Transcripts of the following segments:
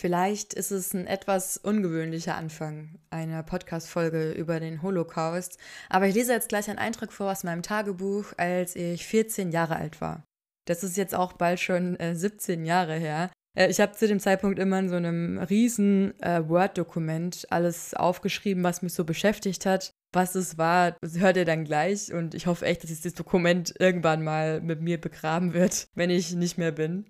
Vielleicht ist es ein etwas ungewöhnlicher Anfang einer Podcast-Folge über den Holocaust, aber ich lese jetzt gleich einen Eintrag vor aus meinem Tagebuch, als ich 14 Jahre alt war. Das ist jetzt auch bald schon äh, 17 Jahre her. Äh, ich habe zu dem Zeitpunkt immer in so einem riesen äh, Word-Dokument alles aufgeschrieben, was mich so beschäftigt hat. Was es war, das hört ihr dann gleich und ich hoffe echt, dass dieses Dokument irgendwann mal mit mir begraben wird, wenn ich nicht mehr bin.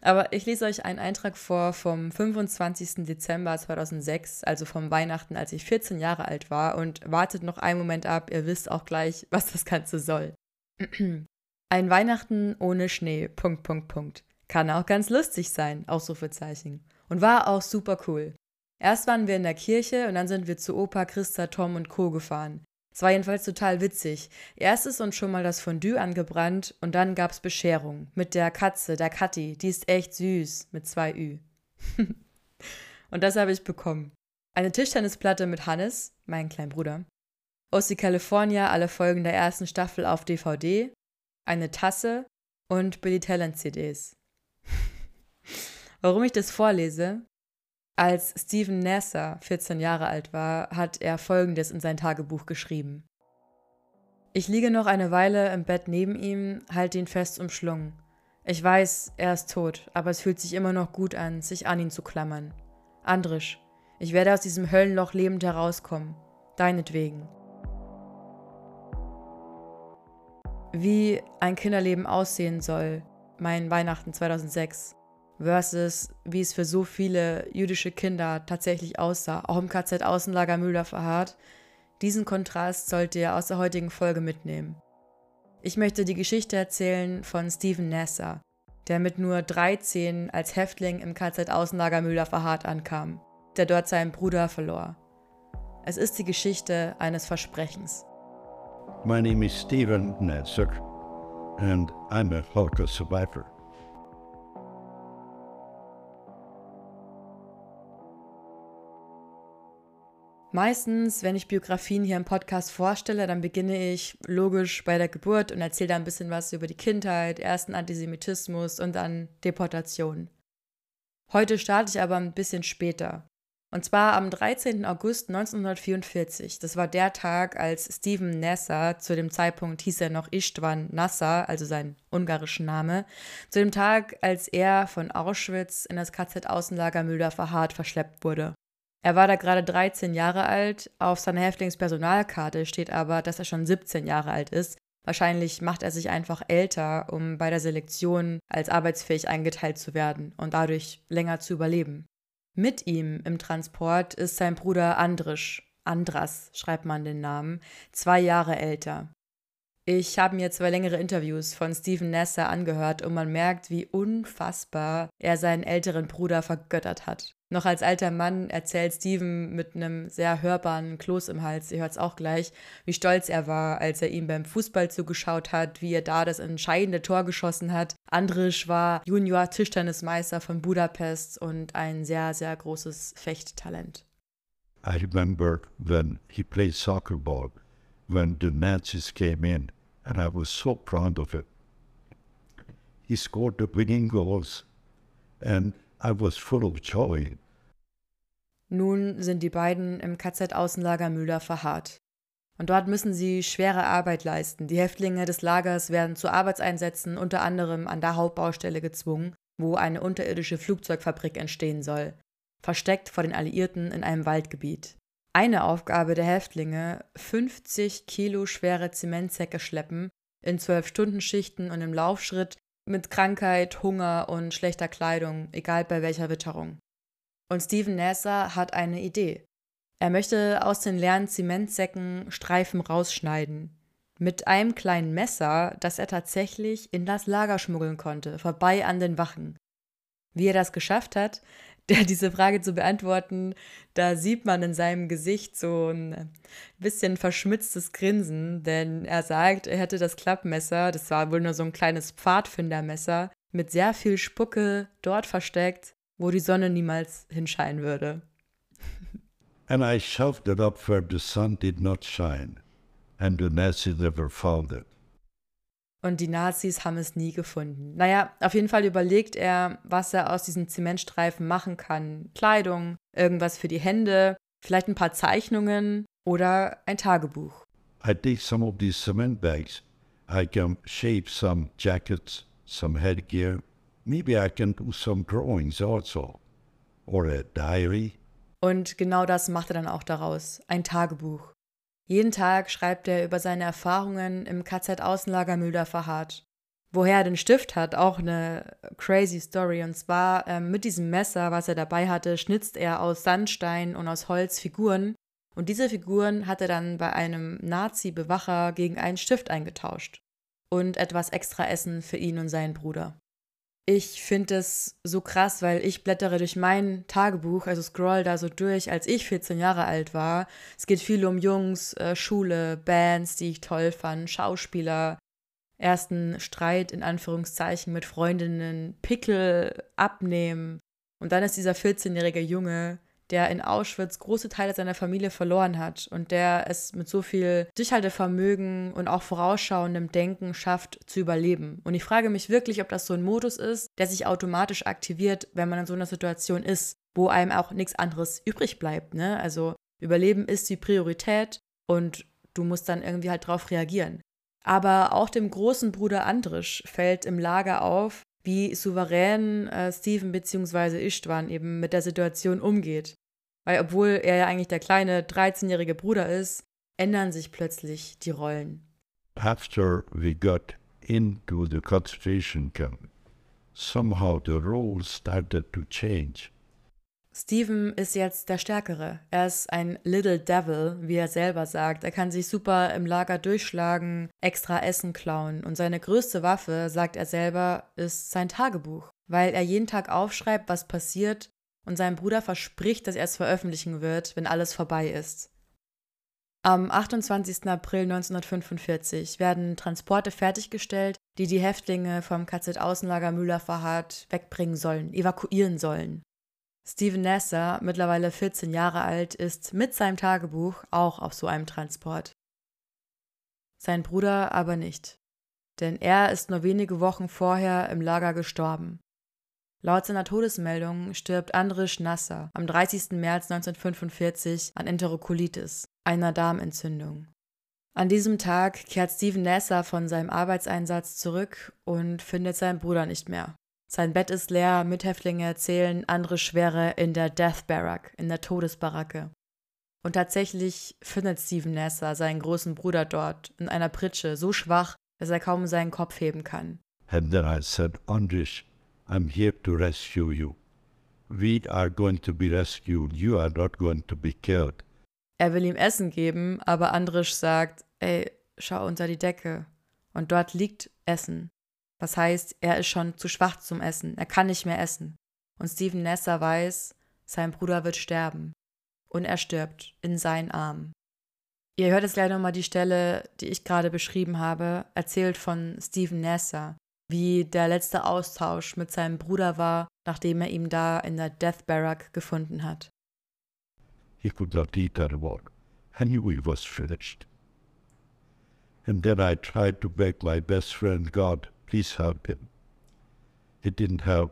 Aber ich lese euch einen Eintrag vor vom 25. Dezember 2006, also vom Weihnachten, als ich 14 Jahre alt war und wartet noch einen Moment ab, ihr wisst auch gleich, was das Ganze soll. Ein Weihnachten ohne Schnee, Punkt, Punkt, Punkt. Kann auch ganz lustig sein, Ausrufezeichen. Und war auch super cool. Erst waren wir in der Kirche und dann sind wir zu Opa, Christa, Tom und Co. gefahren. Es war jedenfalls total witzig. Erst ist uns schon mal das Fondue angebrannt und dann gab's Bescherung. Mit der Katze, der Kathi. Die ist echt süß. Mit zwei Ü. und das habe ich bekommen. Eine Tischtennisplatte mit Hannes, mein kleinen Bruder. OC California, alle Folgen der ersten Staffel auf DVD. Eine Tasse und Billy Talent CDs. Warum ich das vorlese? Als Stephen Nasser 14 Jahre alt war, hat er Folgendes in sein Tagebuch geschrieben. Ich liege noch eine Weile im Bett neben ihm, halte ihn fest umschlungen. Ich weiß, er ist tot, aber es fühlt sich immer noch gut an, sich an ihn zu klammern. Andrisch, ich werde aus diesem Höllenloch lebend herauskommen. Deinetwegen. Wie ein Kinderleben aussehen soll, mein Weihnachten 2006 versus wie es für so viele jüdische Kinder tatsächlich aussah, auch im KZ Außenlager Müller verharrt. Diesen Kontrast sollt ihr aus der heutigen Folge mitnehmen. Ich möchte die Geschichte erzählen von Stephen Nasser, der mit nur 13 als Häftling im KZ Außenlager Müller verharrt ankam, der dort seinen Bruder verlor. Es ist die Geschichte eines Versprechens. My name is Stephen Nasser and I'm a Holocaust survivor. Meistens, wenn ich Biografien hier im Podcast vorstelle, dann beginne ich logisch bei der Geburt und erzähle da ein bisschen was über die Kindheit, ersten Antisemitismus und dann Deportation. Heute starte ich aber ein bisschen später. Und zwar am 13. August 1944. Das war der Tag, als Stephen Nasser, zu dem Zeitpunkt hieß er noch Istvan Nasser, also sein ungarischen Name, zu dem Tag, als er von Auschwitz in das KZ-Außenlager verharrt verschleppt wurde. Er war da gerade 13 Jahre alt. Auf seiner Häftlingspersonalkarte steht aber, dass er schon 17 Jahre alt ist. Wahrscheinlich macht er sich einfach älter, um bei der Selektion als arbeitsfähig eingeteilt zu werden und dadurch länger zu überleben. Mit ihm im Transport ist sein Bruder Andrisch, Andras schreibt man den Namen, zwei Jahre älter. Ich habe mir zwei längere Interviews von Stephen Nasser angehört und man merkt, wie unfassbar er seinen älteren Bruder vergöttert hat. Noch als alter Mann erzählt Steven mit einem sehr hörbaren Kloß im Hals, ihr hört es auch gleich, wie stolz er war, als er ihm beim Fußball zugeschaut hat, wie er da das entscheidende Tor geschossen hat. Andrisch war Junior-Tischtennismeister von Budapest und ein sehr, sehr großes Fechttalent. I remember when he played soccer ball, when the Nazis came in, and I was so proud of it. He scored the winning goals, and I was full of joy. Nun sind die beiden im KZ-Außenlager Müller verharrt. Und dort müssen sie schwere Arbeit leisten. Die Häftlinge des Lagers werden zu Arbeitseinsätzen unter anderem an der Hauptbaustelle gezwungen, wo eine unterirdische Flugzeugfabrik entstehen soll, versteckt vor den Alliierten in einem Waldgebiet. Eine Aufgabe der Häftlinge, 50 Kilo schwere Zementsäcke schleppen, in zwölf Stunden Schichten und im Laufschritt mit Krankheit, Hunger und schlechter Kleidung, egal bei welcher Witterung. Und Steven Nasser hat eine Idee. Er möchte aus den leeren Zementsäcken Streifen rausschneiden. Mit einem kleinen Messer, das er tatsächlich in das Lager schmuggeln konnte, vorbei an den Wachen. Wie er das geschafft hat, der diese Frage zu beantworten, da sieht man in seinem Gesicht so ein bisschen verschmitztes Grinsen, denn er sagt, er hätte das Klappmesser, das war wohl nur so ein kleines Pfadfindermesser, mit sehr viel Spucke dort versteckt, wo die Sonne niemals hinscheinen würde. And I shoved it up where the sun did not shine, and the Nazi never found it. Und die Nazis haben es nie gefunden. Naja, auf jeden Fall überlegt er, was er aus diesen Zementstreifen machen kann. Kleidung, irgendwas für die Hände, vielleicht ein paar Zeichnungen oder ein Tagebuch. I take some of these cement bags. I can shape some jackets, some headgear. Maybe I can do some drawings also. Or a diary. Und genau das macht er dann auch daraus. Ein Tagebuch. Jeden Tag schreibt er über seine Erfahrungen im KZ-Außenlager Mülder Hart. Woher er den Stift hat, auch eine crazy Story. Und zwar ähm, mit diesem Messer, was er dabei hatte, schnitzt er aus Sandstein und aus Holz Figuren. Und diese Figuren hat er dann bei einem Nazi-Bewacher gegen einen Stift eingetauscht. Und etwas extra Essen für ihn und seinen Bruder. Ich finde es so krass, weil ich blättere durch mein Tagebuch, also scroll da so durch, als ich 14 Jahre alt war. Es geht viel um Jungs, äh, Schule, Bands, die ich toll fand, Schauspieler, ersten Streit in Anführungszeichen mit Freundinnen, Pickel abnehmen. Und dann ist dieser 14-jährige Junge, der in Auschwitz große Teile seiner Familie verloren hat und der es mit so viel Durchhaltevermögen und auch vorausschauendem Denken schafft, zu überleben. Und ich frage mich wirklich, ob das so ein Modus ist, der sich automatisch aktiviert, wenn man in so einer Situation ist, wo einem auch nichts anderes übrig bleibt. Ne? Also Überleben ist die Priorität und du musst dann irgendwie halt drauf reagieren. Aber auch dem großen Bruder Andrisch fällt im Lager auf, wie souverän äh, Steven bzw. Istvan eben mit der Situation umgeht. Weil obwohl er ja eigentlich der kleine 13-jährige Bruder ist, ändern sich plötzlich die Rollen. After we got into the concentration camp, somehow the roles started to change. Steven ist jetzt der Stärkere. Er ist ein Little Devil, wie er selber sagt. Er kann sich super im Lager durchschlagen, extra Essen klauen. Und seine größte Waffe, sagt er selber, ist sein Tagebuch. Weil er jeden Tag aufschreibt, was passiert und seinem Bruder verspricht, dass er es veröffentlichen wird, wenn alles vorbei ist. Am 28. April 1945 werden Transporte fertiggestellt, die die Häftlinge vom KZ-Außenlager Müller-Verhardt wegbringen sollen, evakuieren sollen. Steven Nasser, mittlerweile 14 Jahre alt, ist mit seinem Tagebuch auch auf so einem Transport. Sein Bruder aber nicht, denn er ist nur wenige Wochen vorher im Lager gestorben. Laut seiner Todesmeldung stirbt Andrisch Nasser am 30. März 1945 an Enterokolitis, einer Darmentzündung. An diesem Tag kehrt Steven Nasser von seinem Arbeitseinsatz zurück und findet seinen Bruder nicht mehr. Sein Bett ist leer, Mithäftlinge erzählen andere Schwere in der Death Barrack, in der Todesbaracke. Und tatsächlich findet Steven Nasser seinen großen Bruder dort in einer Pritsche, so schwach, dass er kaum seinen Kopf heben kann. And then I said, Andrish, I'm here to rescue you. We are going to be rescued. You are not going to be killed. Er will ihm Essen geben, aber Andrisch sagt, ey, schau unter die Decke. Und dort liegt Essen. Das heißt, er ist schon zu schwach zum Essen, er kann nicht mehr essen. Und Stephen Nasser weiß, sein Bruder wird sterben. Und er stirbt in seinen Armen. Ihr hört jetzt gleich nochmal die Stelle, die ich gerade beschrieben habe, erzählt von Stephen Nasser, wie der letzte Austausch mit seinem Bruder war, nachdem er ihn da in der Death Barrack gefunden hat. He could not eat at all. I knew he was finished. And then I tried to beg my best friend God Please help him. It didn't help.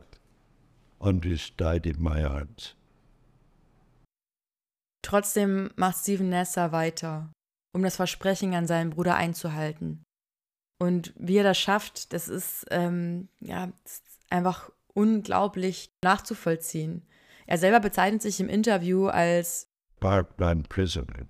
Andres died in my arms. Trotzdem macht Steven Nasser weiter, um das Versprechen an seinen Bruder einzuhalten. Und wie er das schafft, das ist, ähm, ja, ist einfach unglaublich nachzuvollziehen. Er selber bezeichnet sich im Interview als Part-Time Prisoner.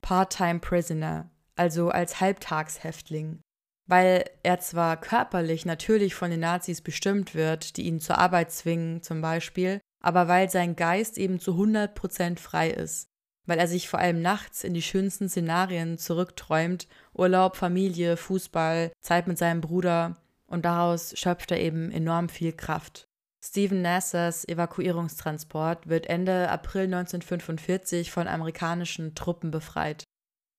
Part-Time Prisoner, also als Halbtagshäftling weil er zwar körperlich natürlich von den Nazis bestimmt wird, die ihn zur Arbeit zwingen zum Beispiel, aber weil sein Geist eben zu 100% frei ist, weil er sich vor allem nachts in die schönsten Szenarien zurückträumt, Urlaub, Familie, Fußball, Zeit mit seinem Bruder und daraus schöpft er eben enorm viel Kraft. Stephen Nassers Evakuierungstransport wird Ende April 1945 von amerikanischen Truppen befreit.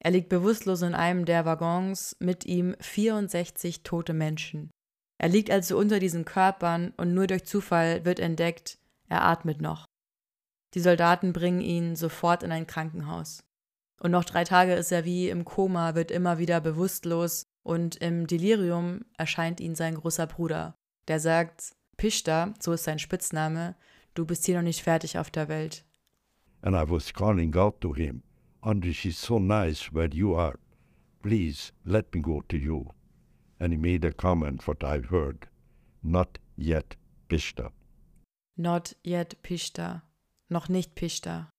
Er liegt bewusstlos in einem der Waggons, mit ihm 64 tote Menschen. Er liegt also unter diesen Körpern und nur durch Zufall wird entdeckt, er atmet noch. Die Soldaten bringen ihn sofort in ein Krankenhaus. Und noch drei Tage ist er wie im Koma, wird immer wieder bewusstlos und im Delirium erscheint ihm sein großer Bruder. Der sagt, Pishta, so ist sein Spitzname, du bist hier noch nicht fertig auf der Welt. And I was calling out to him, Andres is so nice where you are. Please let me go to you. And he made a comment what I've heard. Not yet Pishta. Not yet Pishta. Noch nicht Pishta.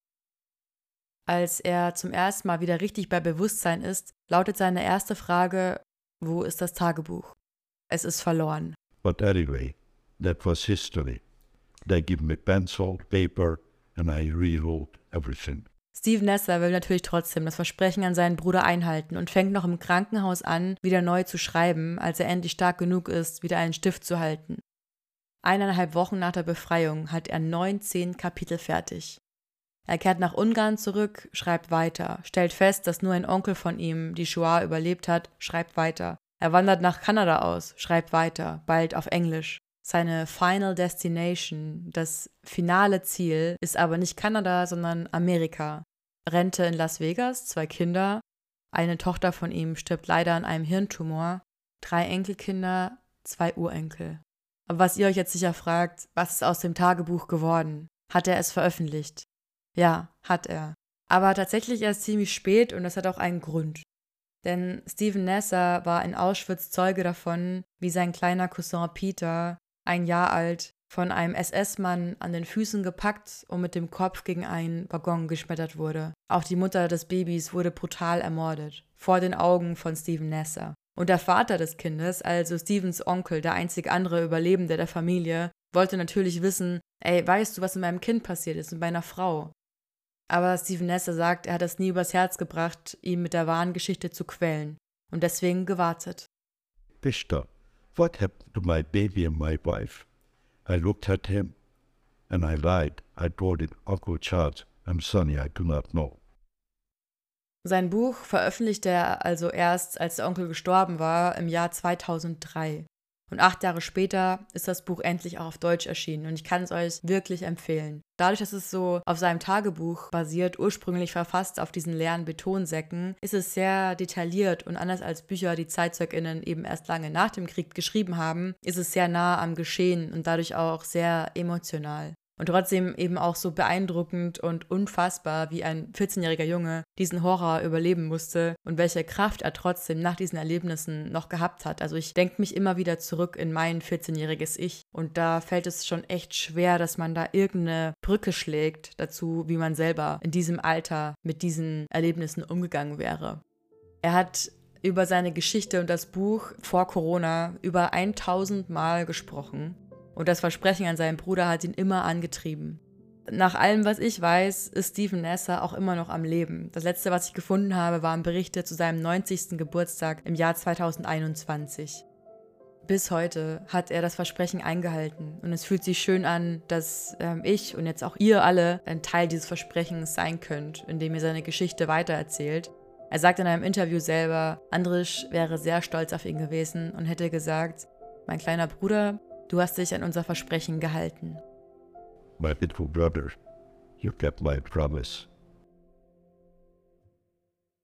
Als er zum ersten Mal wieder richtig bei Bewusstsein ist, lautet seine erste Frage, wo ist das Tagebuch? Es ist verloren. But anyway, that was history. They give me pencil, paper, and I rewrote everything. Steve Nesser will natürlich trotzdem das Versprechen an seinen Bruder einhalten und fängt noch im Krankenhaus an, wieder neu zu schreiben, als er endlich stark genug ist, wieder einen Stift zu halten. Eineinhalb Wochen nach der Befreiung hat er 19 Kapitel fertig. Er kehrt nach Ungarn zurück, schreibt weiter, stellt fest, dass nur ein Onkel von ihm die Shoah überlebt hat, schreibt weiter. Er wandert nach Kanada aus, schreibt weiter, bald auf Englisch. Seine Final Destination, das finale Ziel, ist aber nicht Kanada, sondern Amerika. Rente in Las Vegas, zwei Kinder, eine Tochter von ihm stirbt leider an einem Hirntumor, drei Enkelkinder, zwei Urenkel. Aber was ihr euch jetzt sicher fragt, was ist aus dem Tagebuch geworden? Hat er es veröffentlicht? Ja, hat er. Aber tatsächlich erst ziemlich spät und das hat auch einen Grund. Denn Stephen Nasser war in Auschwitz Zeuge davon, wie sein kleiner Cousin Peter, ein Jahr alt, von einem SS-Mann an den Füßen gepackt und mit dem Kopf gegen einen Waggon geschmettert wurde. Auch die Mutter des Babys wurde brutal ermordet, vor den Augen von Stephen Nasser. Und der Vater des Kindes, also Stevens Onkel, der einzig andere Überlebende der Familie, wollte natürlich wissen, ey, weißt du, was mit meinem Kind passiert ist, mit meiner Frau? Aber Stephen Nesser sagt, er hat es nie übers Herz gebracht, ihn mit der wahren Geschichte zu quälen und deswegen gewartet. Pishta, what happened to my baby and my wife? I looked at him and I lied. I told him, Uncle Charles, I'm sorry, I do not know. Sein Buch veröffentlichte er also erst, als der Onkel gestorben war, im Jahr 2003. Und acht Jahre später ist das Buch endlich auch auf Deutsch erschienen und ich kann es euch wirklich empfehlen. Dadurch, dass es so auf seinem Tagebuch basiert, ursprünglich verfasst auf diesen leeren Betonsäcken, ist es sehr detailliert und anders als Bücher, die ZeitzeugInnen eben erst lange nach dem Krieg geschrieben haben, ist es sehr nah am Geschehen und dadurch auch sehr emotional. Und trotzdem eben auch so beeindruckend und unfassbar, wie ein 14-jähriger Junge diesen Horror überleben musste und welche Kraft er trotzdem nach diesen Erlebnissen noch gehabt hat. Also ich denke mich immer wieder zurück in mein 14-jähriges Ich und da fällt es schon echt schwer, dass man da irgendeine Brücke schlägt dazu, wie man selber in diesem Alter mit diesen Erlebnissen umgegangen wäre. Er hat über seine Geschichte und das Buch vor Corona über 1000 Mal gesprochen und das Versprechen an seinen Bruder hat ihn immer angetrieben. Nach allem, was ich weiß, ist Stephen Nasser auch immer noch am Leben. Das letzte, was ich gefunden habe, waren Berichte zu seinem 90. Geburtstag im Jahr 2021. Bis heute hat er das Versprechen eingehalten und es fühlt sich schön an, dass ähm, ich und jetzt auch ihr alle ein Teil dieses Versprechens sein könnt, indem ihr seine Geschichte weitererzählt. Er sagt in einem Interview selber, Andrisch wäre sehr stolz auf ihn gewesen und hätte gesagt, mein kleiner Bruder, Du hast dich an unser Versprechen gehalten. My beautiful brother, you kept my promise.